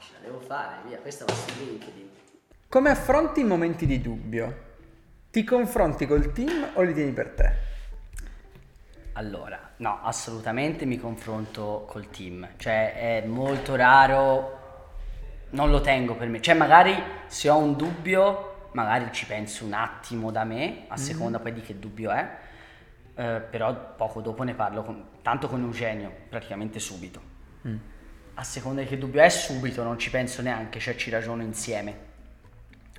ce la devo fare, via, questa va su LinkedIn. Come affronti i momenti di dubbio? Ti confronti col team o li tieni per te? Allora, no, assolutamente mi confronto col team, cioè è molto raro, non lo tengo per me, cioè magari se ho un dubbio, magari ci penso un attimo da me, a seconda poi di che dubbio è, eh, però poco dopo ne parlo con, tanto con Eugenio, praticamente subito. A seconda di che dubbio è, subito, non ci penso neanche, cioè ci ragiono insieme.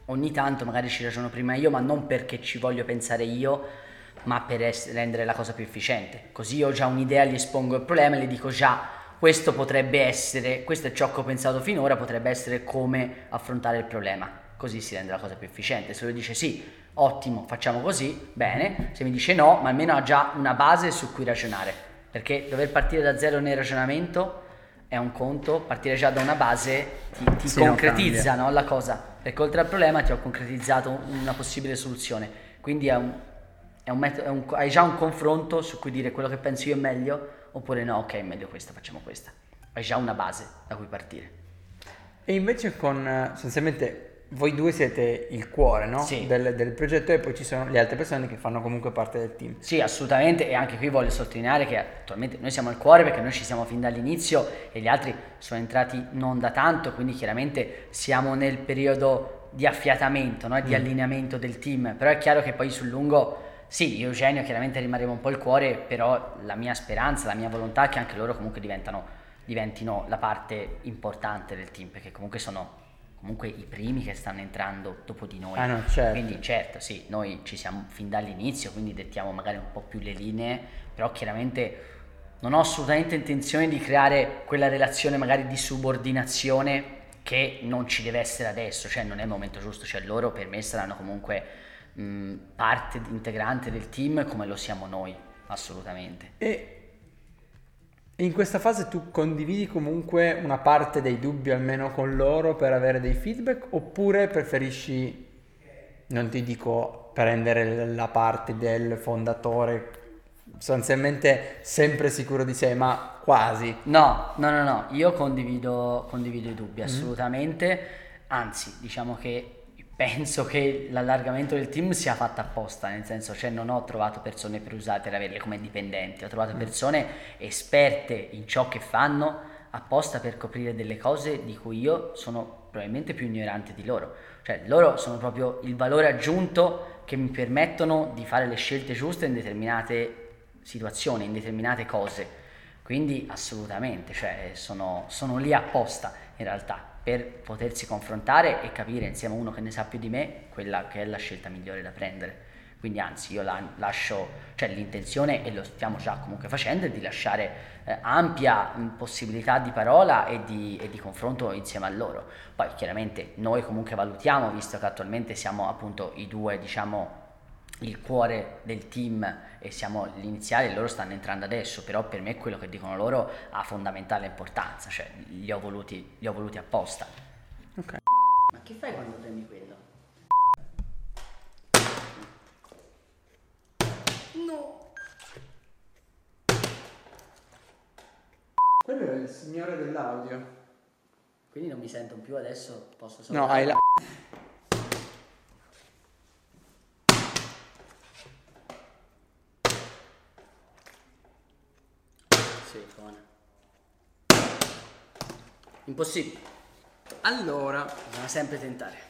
Ogni tanto magari ci ragiono prima io, ma non perché ci voglio pensare io, ma per ess- rendere la cosa più efficiente. Così io ho già un'idea, gli espongo il problema e le dico già, questo potrebbe essere, questo è ciò che ho pensato finora, potrebbe essere come affrontare il problema. Così si rende la cosa più efficiente. Se lui dice sì, ottimo, facciamo così, bene. Se mi dice no, ma almeno ha già una base su cui ragionare. Perché dover partire da zero nel ragionamento è un conto, partire già da una base ti, ti Sì, concretizza no, la cosa. Perché oltre al problema ti ho concretizzato una possibile soluzione. Quindi è un, è un metodo, è un- hai già un confronto su cui dire quello che penso io è meglio oppure no, ok, è meglio questa, facciamo questa. Hai già una base da cui partire. E invece con eh, sostanzialmente voi due siete il cuore no? Sì. del, del progetto e poi ci sono le altre persone che fanno comunque parte del team. Sì, assolutamente, e anche qui voglio sottolineare che attualmente noi siamo al cuore perché noi ci siamo fin dall'inizio e gli altri sono entrati non da tanto, quindi chiaramente siamo nel periodo di affiatamento, no? e di allineamento del team, però è chiaro che poi sul lungo, sì, io Eugenio chiaramente rimarremo un po' il cuore, però la mia speranza, la mia volontà è che anche loro comunque diventino la parte importante del team, perché comunque sono comunque i primi che stanno entrando dopo di noi. Ah, no, certo. Quindi certo, sì, noi ci siamo fin dall'inizio, quindi dettiamo magari un po' più le linee, però chiaramente non ho assolutamente intenzione di creare quella relazione magari di subordinazione che non ci deve essere adesso, cioè non è il momento giusto, cioè loro per me saranno comunque mh, parte integrante del team come lo siamo noi, assolutamente. E in questa fase tu condividi comunque una parte dei dubbi almeno con loro per avere dei feedback oppure preferisci, non ti dico prendere la parte del fondatore, sostanzialmente sempre sicuro di sé, ma quasi. No, no, no, no, io condivido, condivido i dubbi assolutamente, anzi diciamo che penso che l'allargamento del team sia fatto apposta, nel senso cioè non ho trovato persone per usare, per averle come dipendenti, ho trovato persone esperte in ciò che fanno apposta per coprire delle cose di cui io sono probabilmente più ignorante di loro, cioè loro sono proprio il valore aggiunto che mi permettono di fare le scelte giuste in determinate situazioni, in determinate cose. Quindi assolutamente, cioè sono, sono lì apposta in realtà per potersi confrontare e capire insieme a uno che ne sa più di me quella che è la scelta migliore da prendere. Quindi anzi io la- lascio, cioè l'intenzione, e lo stiamo già comunque facendo, è di lasciare eh, ampia possibilità di parola e di, e di confronto insieme a loro. Poi chiaramente noi comunque valutiamo, visto che attualmente siamo appunto i due, diciamo, il cuore del team e siamo l'iniziale, loro stanno entrando adesso, però per me quello che dicono loro ha fondamentale importanza, cioè li ho voluti, li ho voluti apposta. Ok. Ma che fai quando prendi quello? No! Quello è il signore dell'audio. Quindi non mi sento più adesso, posso solo... No, hai la... Buona. Impossibile, Allora, bisogna sempre tentare.